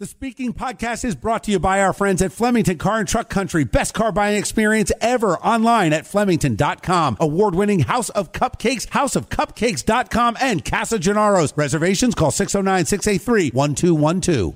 The Speaking Podcast is brought to you by our friends at Flemington Car and Truck Country. Best car buying experience ever online at Flemington.com. Award winning House of Cupcakes, houseofcupcakes.com, and Casa Gennaro's. Reservations call 609 683 1212.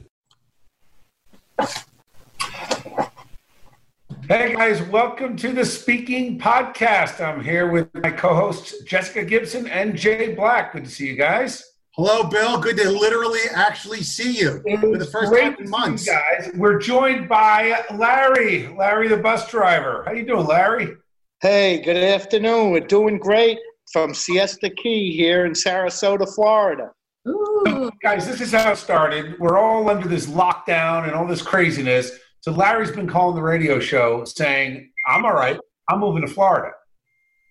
Hey guys, welcome to the Speaking Podcast. I'm here with my co hosts, Jessica Gibson and Jay Black. Good to see you guys. Hello, Bill. Good to literally actually see you for the first Great time to in see months. you guys. We're joined by Larry, Larry the bus driver. How you doing, Larry? Hey, good afternoon. We're doing great from Siesta Key here in Sarasota, Florida. So, guys, this is how it started. We're all under this lockdown and all this craziness. So Larry's been calling the radio show saying, I'm all right. I'm moving to Florida.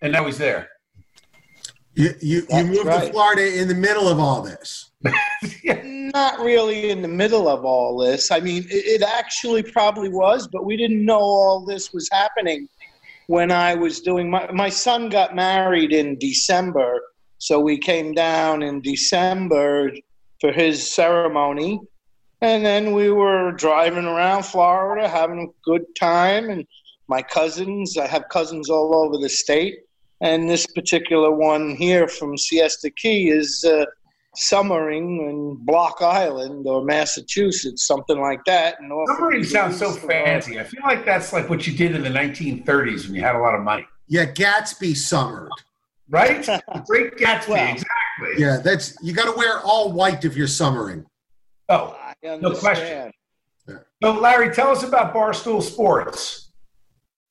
And now he's there. You, you, you moved to. Florida in the middle of all this. Not really in the middle of all this. I mean, it, it actually probably was, but we didn't know all this was happening when I was doing my, my son got married in December. So we came down in December for his ceremony. And then we were driving around Florida, having a good time. And my cousins, I have cousins all over the state. And this particular one here from Siesta Key is uh, summering in Block Island or Massachusetts, something like that. And off Submarine of sounds so fancy. I feel like that's like what you did in the 1930s when you had a lot of money. Yeah, Gatsby summered. Right? Great Gatsby, Well. exactly. Yeah, that's you got to wear all white if you're summering. Oh, No question. understand. so Larry, tell us about Barstool Sports.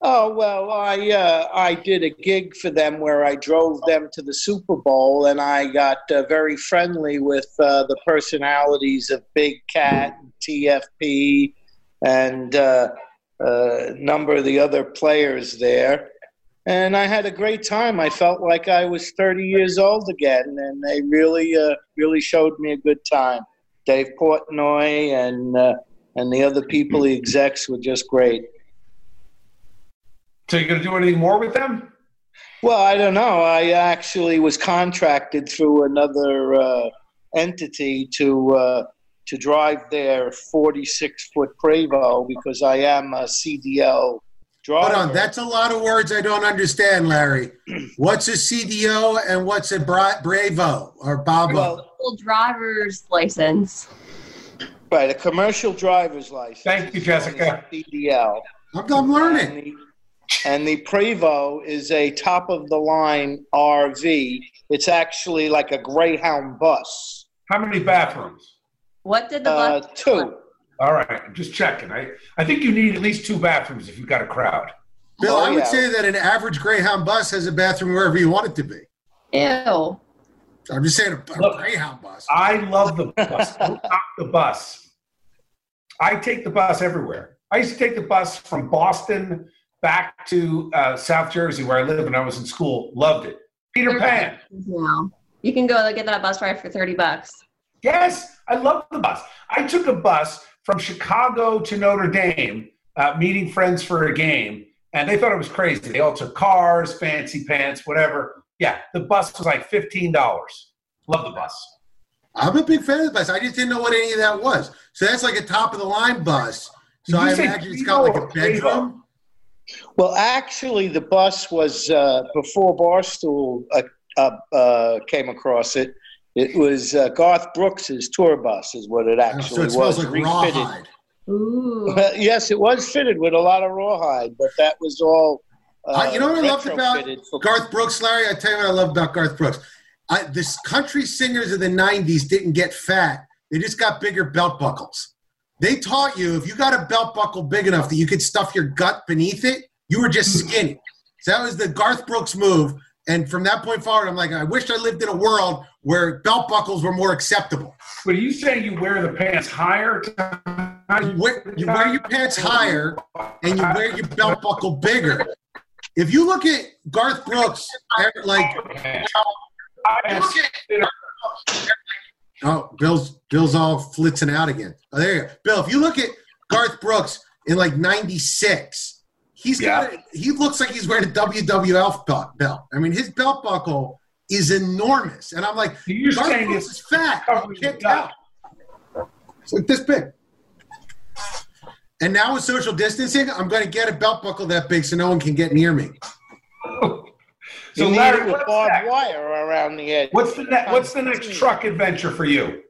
Oh well, I uh, I did a gig for them where I drove them to the Super Bowl, and I got uh, very friendly with uh, the personalities of Big Cat, TFP, and uh, a number of the other players there. And I had a great time. I felt like I was 30 years old again, and they really uh, really showed me a good time. Dave Portnoy and uh, and the other people, the execs, were just great. So you're going to do anything more with them? Well, I don't know. I actually was contracted through another uh, entity to uh, to drive their 46 foot Prevost because I am a CDL driver. Hold on, that's a lot of words I don't understand, Larry. What's a CDO and what's a bra- Bravo or Babo? well, driver's license. right, a commercial driver's license. Thank you, Jessica. CDL. I'm, I'm learning. And the, and Prevost is a top of the line RV. It's actually like a Greyhound bus. How many bathrooms? What did the Uh, bus? two. All right, just checking. I, I think you need at least two bathrooms if you've got a crowd. Bill, Oh, I would yeah. say that an average Greyhound bus has a bathroom wherever you want it to be. Ew. I'm just saying a, a Look. Greyhound bus. I love the bus. The bus. I take the bus everywhere. I used to take the bus from Boston back to uh, South Jersey, where I lived when I was in school. Loved it. Peter Pan. Now you can go get that bus ride for thirty bucks. Yes, I love the bus. I took a bus from Chicago to Notre Dame, uh, meeting friends for a game, and they thought it was crazy. They all took cars, fancy pants, whatever. Yeah, the bus was like fifteen dollars. Love the bus. I'm a big fan of the bus. I just didn't know what any of that was. So that's like a top of the line bus. So you I say imagine it's got like a Prevo or bedroom. Well, actually, the bus was uh, before Barstool uh, uh, uh, came across it. It was uh, Garth Brooks's tour bus, is what it Oh, actually so it smells was. like refitted. rawhide. Ooh. Uh, yes, it was fitted with a lot of rawhide, but that was all. Uh, Uh, you know what I loved about for- Garth Brooks, Larry? I tell you what I love about Garth Brooks. I, this country singers of the 90s didn't get fat. They just got bigger belt buckles. They taught you if you got a belt buckle big enough that you could stuff your gut beneath it, you were just hmm. skinny. So that was the Garth Brooks move. And from that point forward, I'm like, I wish I lived in a world where belt buckles were more acceptable. But are you saying you wear the pants higher You wear, you wear your pants higher and you wear your belt buckle bigger. If you look at Garth Brooks, like oh, Bill's Bill's all flitzing out again. Oh, there you go, Bill. If you look at Garth Brooks in like '96, he's got he looks like he's wearing a WWF belt. belt. I mean, his belt buckle is enormous, and I'm like, You're Garth Brooks is fat. Can't tell. It's like this big. And now with social distancing, I'm going to get a belt buckle that big so no one can get near me. So you Larry, with what's barbed next? wire around the edge. What's the ne- what's the next truck adventure for you?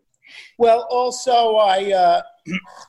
Well, also I uh,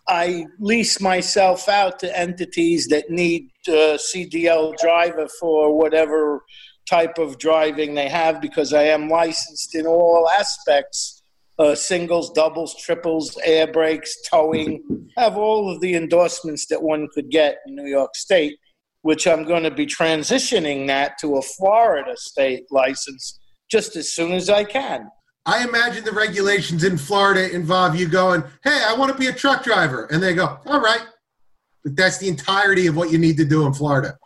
I lease myself out to entities that need uh, CDL driver for whatever type of driving they have because I am licensed in all aspects. Uh, singles, doubles, triples, air brakes, towing, have all of the endorsements that one could get in New York State, which I'm going to be transitioning that to a Florida state license just as soon as I can. I imagine the regulations in Florida involve you going, "Hey, I want to be a truck driver," and they go, "All right." But that's the entirety of what you need to do in Florida.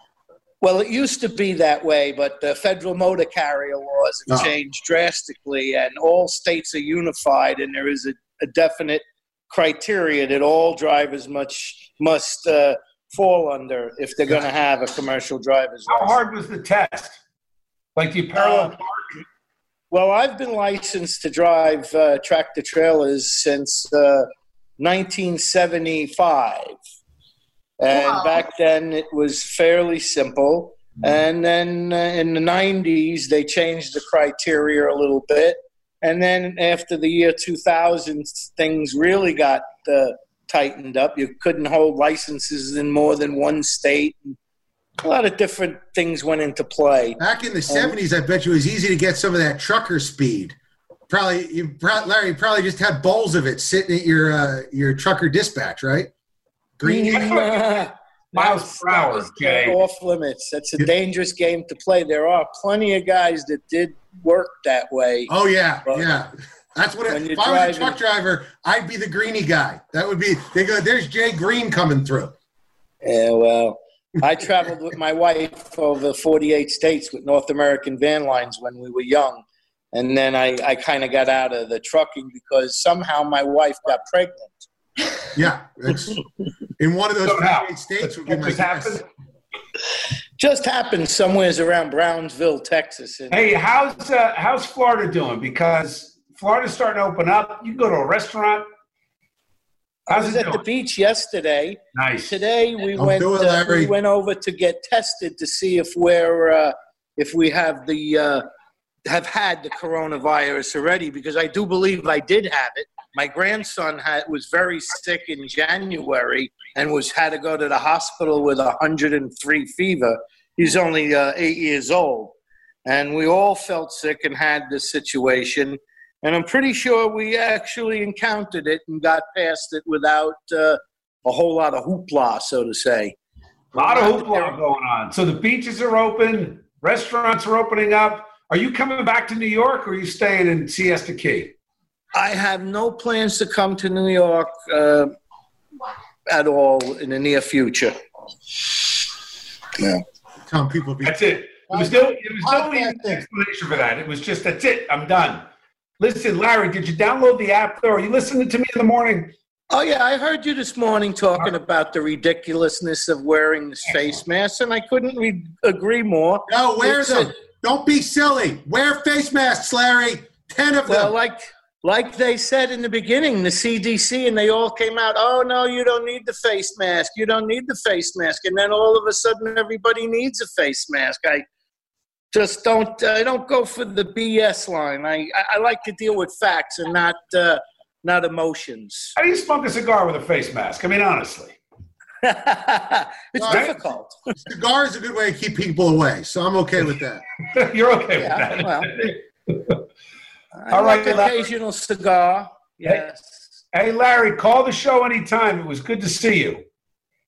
Well, it used to be that way, but the federal motor carrier laws have Oh. changed drastically, and all states are unified, and there is a, a definite criteria that all drivers much must uh, fall under if they're going to have a commercial driver's How license. hard was the test? Like do you parallel Uh, Well, I've been licensed to drive uh, tractor trailers since uh, 1975. And Wow. back then it was fairly simple. And then uh, in the 90s, they changed the criteria a little bit. And then after the year 2000, things really got uh, tightened up. You couldn't hold licenses in more than one state. A lot of different things went into play. Back in the '70s, I bet you it was easy to get some of that trucker speed. Probably, you, Larry, you probably just had bowls of it sitting at your uh, your trucker dispatch, right? Green. Miles per hour, Jay. Off limits. That's a dangerous game to play. There are plenty of guys that did work that way. Oh yeah, yeah. That's what. It, you're if I was a truck driver, I'd be the greeny guy. That would be. They go. There's Jay Green coming through. Yeah, well, I traveled with my wife over 48 states with North American Van Lines when we were young. And then I, I kind of got out of the trucking because somehow my wife got pregnant. Yeah, in one of those Somehow. 48 states would be my just happened? Just happened somewheres around Brownsville, Texas. Hey, how's uh, how's Florida doing? Because Florida's starting to open up. You can go to a restaurant. I was it at the beach yesterday. Nice. Today we Don't went do it, uh, we went over to get tested to see if we're uh, if we have the uh, have had the coronavirus already because I do believe I did have it. My grandson had was very sick in January and was had to go to the hospital with 103 fever. He's only uh, eight years old, and we all felt sick and had this situation. And I'm pretty sure we actually encountered it and got past it without uh, a whole lot of hoopla, so to say. A lot of hoopla going on. So the beaches are open, restaurants are opening up. Are you coming back to New York or are you staying in Siesta Key? I have no plans to come to New York uh, at all in the near future. Yeah. Telling people be. That's it. It was no, it was no Podcast explanation for that. It was just that's it. I'm done. Listen, Larry, did you download the app though? Are you listening to me in the morning? Oh yeah, I heard you this morning talking uh-huh. about the ridiculousness of wearing this face mask, and I couldn't re- agree more. No, wear them. Don't be silly. Wear face masks, Larry. Ten of Well, them. like like they said in the beginning, the CDC, and they all came out. Oh no, you don't need the face mask. You don't need the face mask. And then all of a sudden, everybody needs a face mask. I just don't. I don't go for the BS line. I I, I like to deal with facts and not uh, not emotions. How do you smoke a cigar with a face mask? I mean, honestly. it's Right. difficult. Cigar is a good way to keep people away, so I'm okay with that. You're okay Yeah, with that. well. I All like right, occasional cigar. Yes. Hey, Larry, call the show anytime. It was good to see you.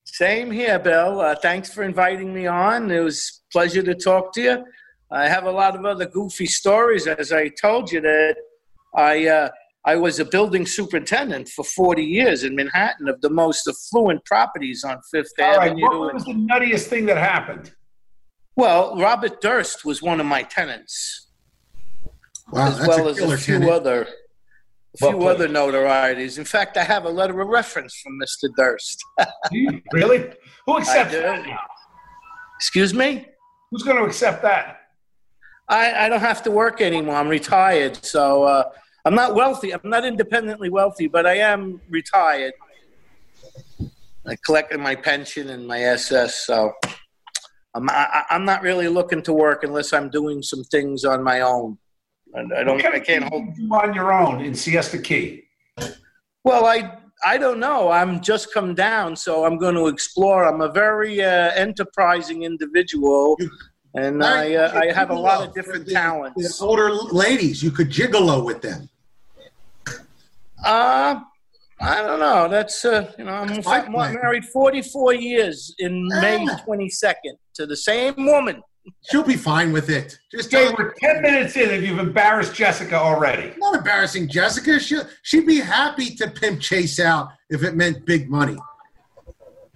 Same here, Bill. Uh, thanks for inviting me on. It was a pleasure to talk to you. I have a lot of other goofy stories, as I told you that I uh, I was a building superintendent for 40 years in Manhattan of the most affluent properties on Fifth All right, Avenue. what was the nuttiest thing that happened? Well, Robert Durst was one of my tenants, Wow, as that's well a as a few tenant. other, a few place? other notorieties. In fact, I have a letter of reference from Mr. Durst. Really? Who accepts do. that now? Excuse me. Who's going to accept that? I, I don't have to work anymore. I'm retired, so uh, I'm not wealthy. I'm not independently wealthy, but I am retired. I collected my pension and my SS, so I'm I, I'm not really looking to work unless I'm doing some things on my own. And I don't. What kind I can't things hold. you on your own in Siesta Key. Well, I I don't know. I'm just come down, so I'm going to explore. I'm a very uh, enterprising individual, and I uh, I have a lot of different The- talents. the older ladies, you could gigolo with them. Uh, I don't know. That's uh, you know, I'm That's I'm married 44 years in May Ah. 22nd to the same woman. She'll be fine with it. Just Jay, tell her, we're 10 minutes in and you've embarrassed Jessica already. not embarrassing Jessica. She, she'd be happy to pimp Chase out if it meant big money.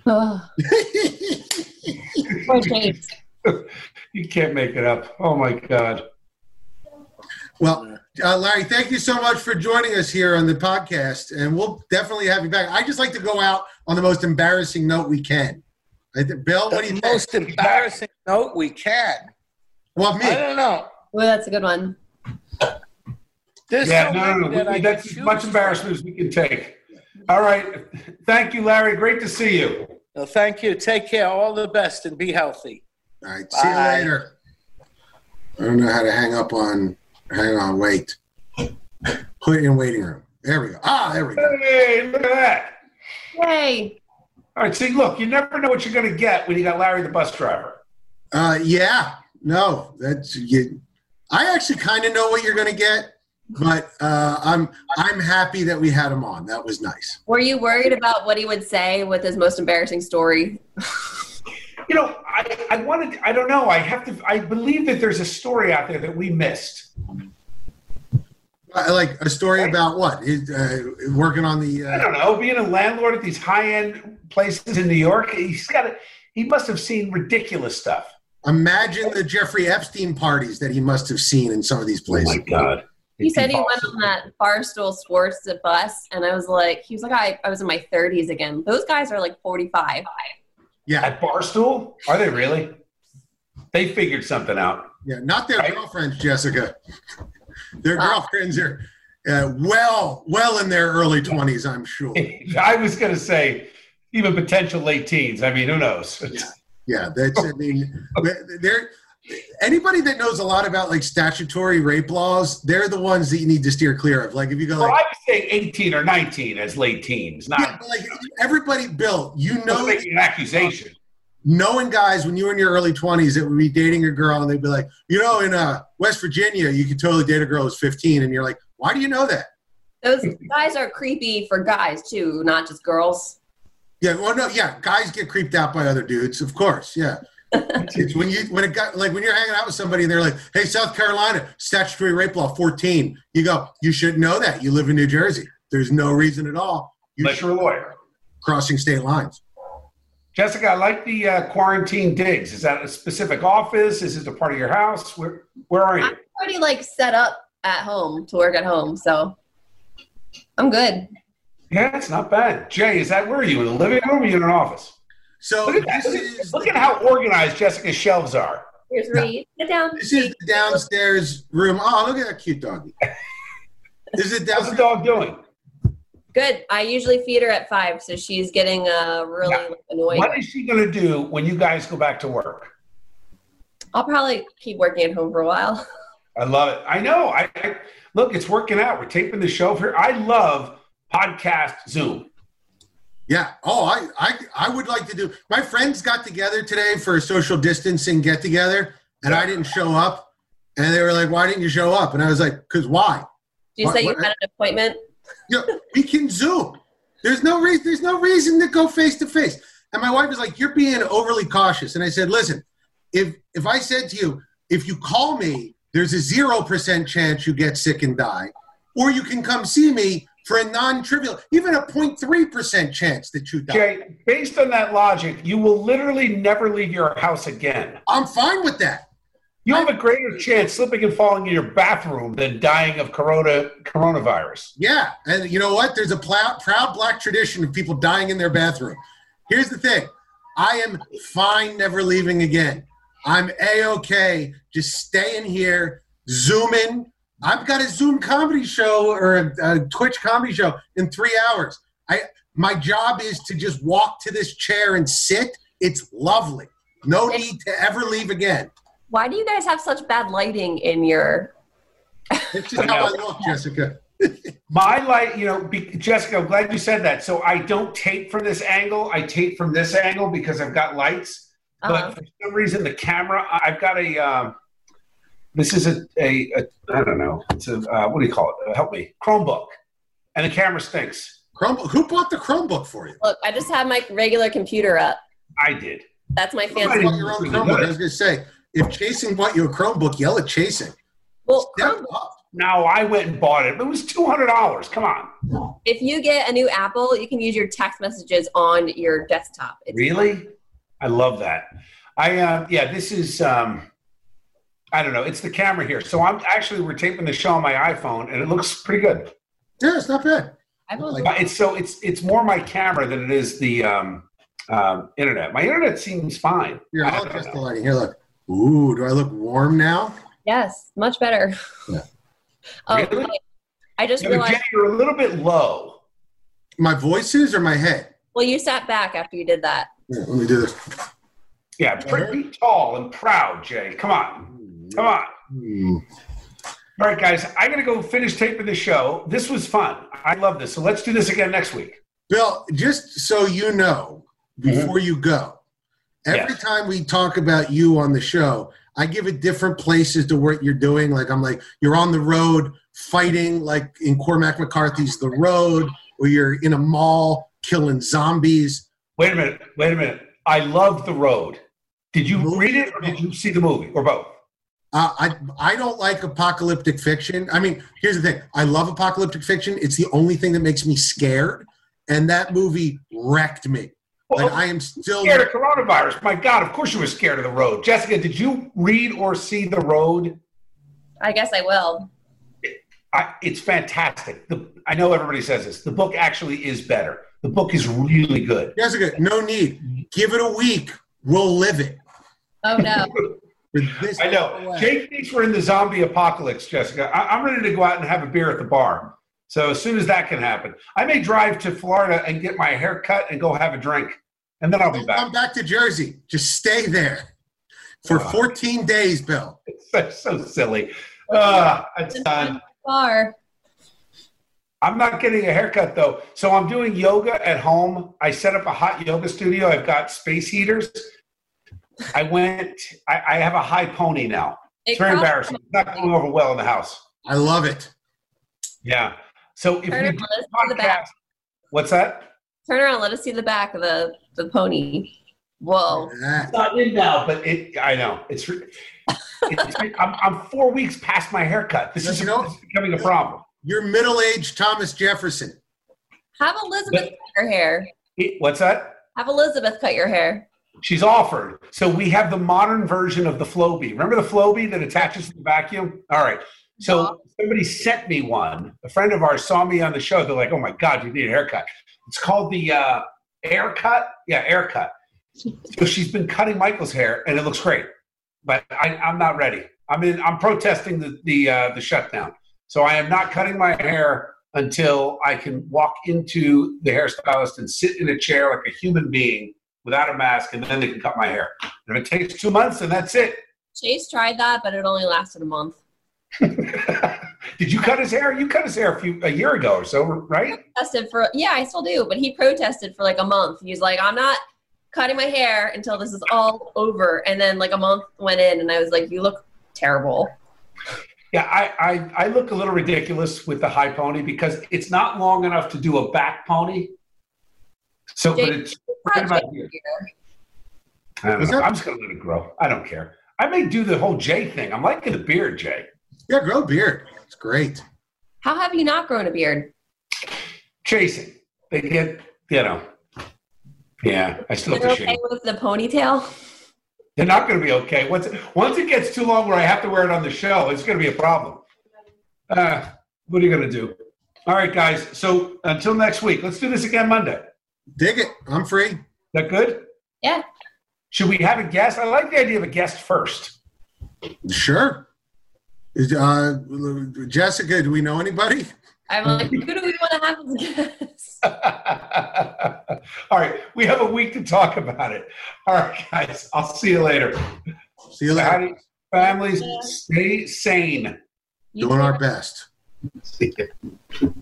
Oh, poor James. You can't make it up. Oh my God. well, uh, Larry, thank you so much for joining us here on the podcast, and we'll definitely have you back. I just like to go out on the most embarrassing note we can. I think- Bill, what do you The think? most embarrassing note we can. Well, me. I don't know. Well, that's a good one. There's Yeah, so no, no, that no. That's as much from. embarrassment as we can take. All right. Thank you, Larry. Great to see you. Well, thank you. Take care. All the best and be healthy. All right, see you later. I don't know how to hang up on. Hang on, wait. Put in waiting room. There we go. Ah, there we go. Hey, look at that. Yay. All right. See, look, you never know what you're going to get when you got Larry the bus driver. Uh, yeah, no, that's you. I actually kind of know what you're going to get, but uh, I'm I'm happy that we had him on. That was nice. Were you worried about what he would say with his most embarrassing story? You know, I, I wanted, I don't know. I have to, I believe that there's a story out there that we missed. Uh, like a story about what? Uh, working on the. I Uh, don't know, being a landlord at these high end places in New York, he's got to, he must have seen ridiculous stuff. imagine the Jeffrey Epstein parties that he must have seen in some of these places. Oh my God. He said he went on that Barstool Sports bus, and I was like, he was like, I, I was in my 30s again. Those guys are like 45. Yeah, At Barstool? Are they really? They figured something out. yeah, not their Right. girlfriends, Jessica. Their Wow. girlfriends are uh, well, well in their early twenties, I'm sure. I was going to say, even potential late teens. I mean, who knows? Yeah, yeah that's. I mean, there. Anybody that knows a lot about like statutory rape laws, they're the ones that you need to steer clear of. Like if you go Well, like, I was saying 18 or 19 as late teens, yeah, not but like everybody, Bill, you know, making an accusation. knowing guys when you were in your early twenties that would be dating a girl and they'd be like, you know, in uh, West Virginia, you could totally date a girl who's fifteen, and you're like, why do you know that? Those guys are creepy for guys, too, not just girls. Yeah, well, no, yeah, guys get creeped out by other dudes, of course, yeah. It's when you when it got like when you're hanging out with somebody and they're like, "Hey, South Carolina statutory rape law 14," you go, "You should know that. You live in New Jersey. There's no reason at all you Unless you're a lawyer. crossing state lines." Jessica, I like the uh, quarantine digs. Is that a specific office? Is it a part of your house? Where Where are you? I'm already like set up at home to work at home, so I'm good. Yeah, it's not bad. Jay, is that where are you in the living room? Or are you in an office? So Look at this is look at how organized Jessica's shelves are. Here's Reed. Sit down. this is the downstairs room. Oh, look at that cute doggy. This is How's the downstairs. dog doing? Good. I usually feed her at five, so she's getting uh, really Yeah. annoying. What is she going to do when you guys go back to work? I'll probably keep working at home for a while. I love it. I know. I, I look. It's working out. We're taping the show for. I love podcast Zoom. Yeah. Oh, I, I I would like to do. My friends got together today for a social distancing get together, and I didn't show up. And they were like, "Why didn't you show up?" And I was like, "Cause why? Do you What- say you had an appointment? You know, we can Zoom. There's no reason. There's no reason to go face to face." And my wife was like, "You're being overly cautious." And I said, "Listen, if if I said to you, if you call me, there's a zero percent chance you get sick and die. or you can come see me for a non-trivial, even a 0.3% chance that you die. Jay, based on that logic, you will literally never leave your house again. I'm fine with that. You have a greater chance slipping and falling in your bathroom than dying of corona coronavirus. Yeah, and you know what? There's a plow, proud black tradition of people dying in their bathroom. Here's the thing: I am fine never leaving again. I'm a okay, just staying here, zooming. I've got a Zoom comedy show or a, a Twitch comedy show in three hours. I my job is to just walk to this chair and sit. It's lovely. No need to ever leave again. Why do you guys have such bad lighting in your? It's just how I look, Jessica. My light, you know, be, Jessica, I'm glad you said that. So I don't tape from this angle. I tape from this angle because I've got lights. Uh-huh. But for some reason, the camera, I've got a. Um, this is a, a, a I don't know. It's a uh, what do you call it? Uh, help me, Chromebook, and the camera stinks. Chromebook. Who bought the Chromebook for you? Look, I just have my regular computer up. I did. That's my You fancy. bought your own Chromebook. I was going to say, if Chasing bought you a Chromebook, yell at Chasing. Well, Step up. No, I went and bought it. It was two hundred dollars. Come on, if you get a new Apple, you can use your text messages on your desktop. It's really? I love that. I uh, yeah, this is. Um, I don't know. It's the camera here. So I'm actually we're taping the show on my iPhone, and it looks pretty good. Yeah, it's not bad. I was But it's so it's it's more my camera than it is the um, um, internet. My internet seems fine. Here, I I'll don't adjust the lighting. Here, look. Ooh, do I look warm now? yes, much better. Yeah. Oh, Really? I just Yeah, but realized. Jenny, you're a little bit low. My voices or my head? Well, you sat back after you did that. Here, let me do this. Yeah, pretty tall and proud, Jay. Come on, come on. Hmm. All right, guys, I'm going to go finish taping the show. This was fun. I love this. So let's do this again next week. Bill, just so you know, before you go, every Mm-hmm. Yes. time we talk about you on the show, I give it different places to what you're doing. Like I'm like, you're on the road fighting, like in Cormac McCarthy's The Road, or you're in a mall killing zombies. Wait a minute. Wait a minute. I love The Road. Did you read it or did you see the movie or both? Uh, I I don't like apocalyptic fiction. I mean, here's the thing: I love apocalyptic fiction. It's the only thing that makes me scared, and that movie wrecked me. Well, Like I am still. scared of coronavirus. My God, of course you were scared of The Road. Jessica, did you read or see The Road? I guess I will. I, it's fantastic. The, I know everybody says this. The book actually is better. The book is really good. Jessica, no need. Give it a week. We'll live it. Oh no. For this I know. way. Jake thinks we're in the zombie apocalypse, Jessica. I, I'm ready to go out and have a beer at the bar. So as soon as that can happen, I may drive to Florida and get my hair cut and go have a drink, and then I'll be Don't back. come back to Jersey. Just stay there for 14 days, Bill. That's so silly. Uh, it's done. Far. I'm not getting a haircut though. So I'm doing yoga at home. I set up a hot yoga studio. I've got space heaters. I went. I, I have a high pony now. It's very costs- embarrassing. It's not going over well in the house. I love it. Yeah. So if Turn you around, do let us the back. podcast, what's that? Turn around. Let us see the back of the the pony. Whoa. Yeah. It's not in now, but it. I know it's. it's I'm, I'm four weeks past my haircut. This is, You know- this is becoming a problem. You're middle-aged Thomas Jefferson. Have Elizabeth cut your hair. It- what's that? Have Elizabeth cut your hair. She's offered. So we have the modern version of the Flowbee. Remember the Flowbee that attaches to the vacuum? All right. So somebody sent me one. A friend of ours saw me on the show. They're like, "Oh my God, you need a haircut." It's called the uh, Air Cut. Yeah, Air Cut. So she's been cutting Michael's hair, and it looks great. But I, I'm not ready. I'm in. I'm protesting the the uh, the shutdown. So I am not cutting my hair until I can walk into the hairstylist and sit in a chair like a human being without a mask, and then they can cut my hair. And if it takes two months, then that's it. Chase tried that, but it only lasted a month. Did you cut his hair? You cut his hair a few a year ago or so, right? Protested for yeah, I still do, but he protested for like a month. He's like, I'm not cutting my hair until this is all over. And then like a month went in, and I was like, you look terrible. Yeah, I, I I look a little ridiculous with the high pony because it's not long enough to do a back pony. So, but it's right about here. I don't know. That- I'm just gonna let it grow. I don't care. I may do the whole Jay thing. I'm liking the beard, Jay. Yeah, grow a beard. It's great. How have you not grown a beard? Chasing. They get, you know. Yeah, I still have You're to okay shave. with the ponytail? They're not going to be okay. Once once it gets too long where I have to wear it on the show, it's going to be a problem. Uh, what are you going to do? All right, guys. So until next week, let's do this again Monday. Dig it. I'm free. That good? Yeah. Should we have a guest? I like the idea of a guest first. Sure. Is, uh, Jessica, do we know anybody? I'm like, who do we want to have as guests? All right, we have a week to talk about it. All right, guys. I'll see you later. See you later. Howdy, families. Stay sane. You Doing too. our best. See you.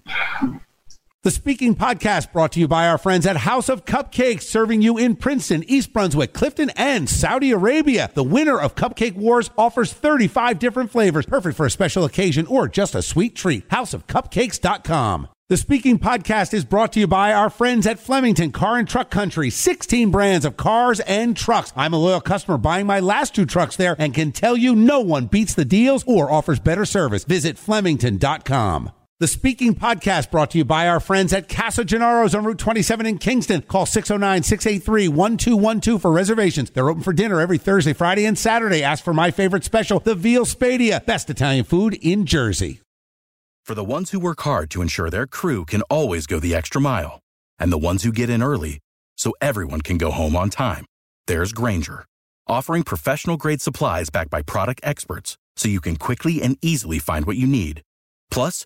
The Speaking Podcast brought to you by our friends at House of Cupcakes, serving you in Princeton, East Brunswick, Clifton, and Saudi Arabia. The winner of Cupcake Wars offers 35 different flavors, perfect for a special occasion or just a sweet treat. HouseofCupcakes.com. The Speaking Podcast is brought to you by our friends at Flemington Car and Truck Country, 16 brands of cars and trucks. I'm a loyal customer buying my last two trucks there and can tell you no one beats the deals or offers better service. Visit Flemington.com. The Speaking Podcast brought to you by our friends at Casa Gennaro's on Route 27 in Kingston. Call 609-683-1212 for reservations. They're open for dinner every Thursday, Friday, and Saturday. Ask for my favorite special, the Veal Spadia, best Italian food in Jersey. For the ones who work hard to ensure their crew can always go the extra mile, and the ones who get in early so everyone can go home on time, there's Grainger, offering professional grade supplies backed by product experts so you can quickly and easily find what you need. Plus,